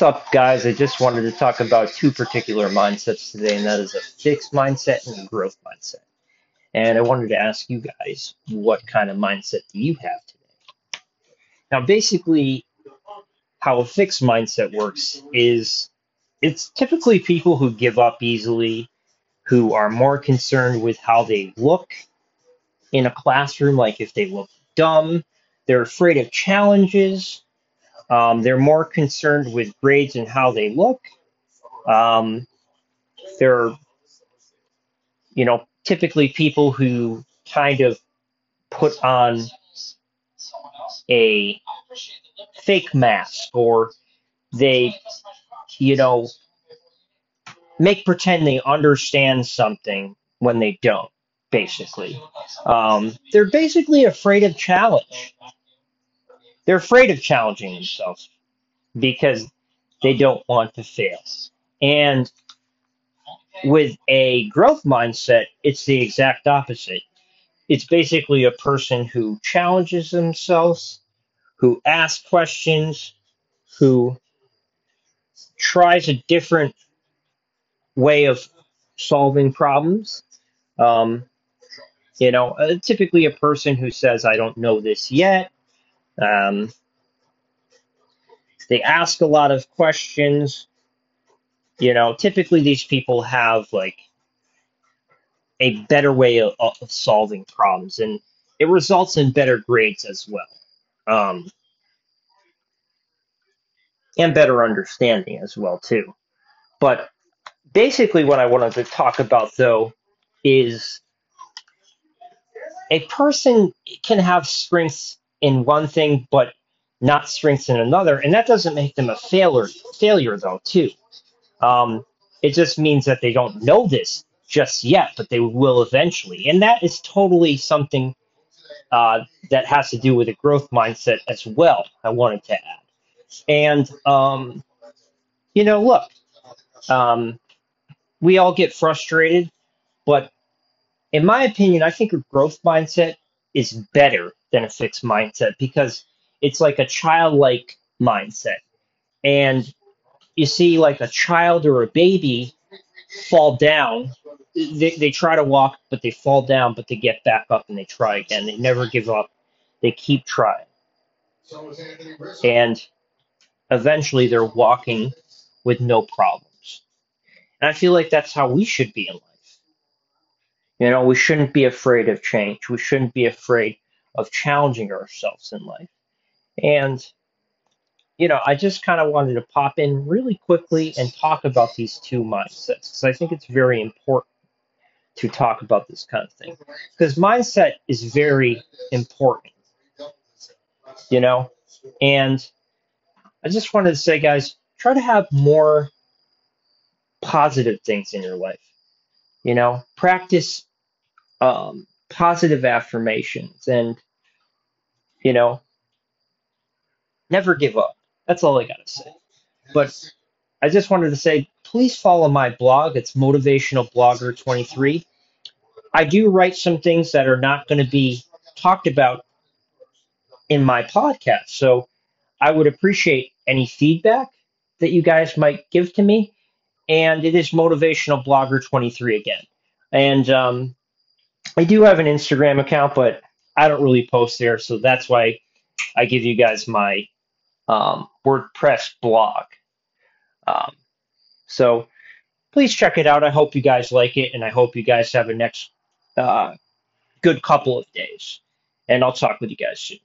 What's up, guys? I just wanted to talk about two particular mindsets today, and that is a fixed mindset and a growth mindset. And I wanted to ask you guys, what kind of mindset do you have today? Now, basically, how a fixed mindset works is it's typically people who give up easily, who are more concerned with how they look in a classroom, like if they look dumb, they're afraid of challenges um, they're more concerned with grades and how they look. Um, they're, you know, typically people who kind of put on a fake mask or they, you know, make pretend they understand something when they don't, basically. Um, they're basically afraid of challenge they're afraid of challenging themselves because they don't want to fail. And with a growth mindset, it's the exact opposite. It's basically a person who challenges themselves, who asks questions, who tries a different way of solving problems. Um, you know, uh, typically a person who says, I don't know this yet, um, they ask a lot of questions. You know, typically these people have like a better way of, of solving problems, and it results in better grades as well, um, and better understanding as well too. But basically, what I wanted to talk about though is a person can have strengths in one thing, but not strengths in another, and that doesn't make them a failure. Failure though, too. Um, it just means that they don't know this just yet, but they will eventually, and that is totally something uh, that has to do with a growth mindset as well. I wanted to add, and um, you know, look, um, we all get frustrated, but in my opinion, I think a growth mindset is better than a fixed mindset because it's like a childlike mindset. And you see, like a child or a baby fall down. They, they try to walk, but they fall down, but they get back up and they try again. They never give up. They keep trying. And eventually they're walking with no problems. And I feel like that's how we should be in life. You know, we shouldn't be afraid of change. We shouldn't be afraid of challenging ourselves in life. And, you know, I just kind of wanted to pop in really quickly and talk about these two mindsets because I think it's very important to talk about this kind of thing. Because mindset is very important, you know? And I just wanted to say, guys, try to have more positive things in your life. You know, practice um, positive affirmations and, you know, never give up. That's all I got to say. But I just wanted to say, please follow my blog. It's Motivational Blogger 23. I do write some things that are not going to be talked about in my podcast. So I would appreciate any feedback that you guys might give to me. And it is Motivational Blogger 23 again. And um, I do have an Instagram account, but I don't really post there. So that's why I give you guys my um, WordPress blog. Um, so please check it out. I hope you guys like it, and I hope you guys have a next uh, good couple of days. And I'll talk with you guys soon.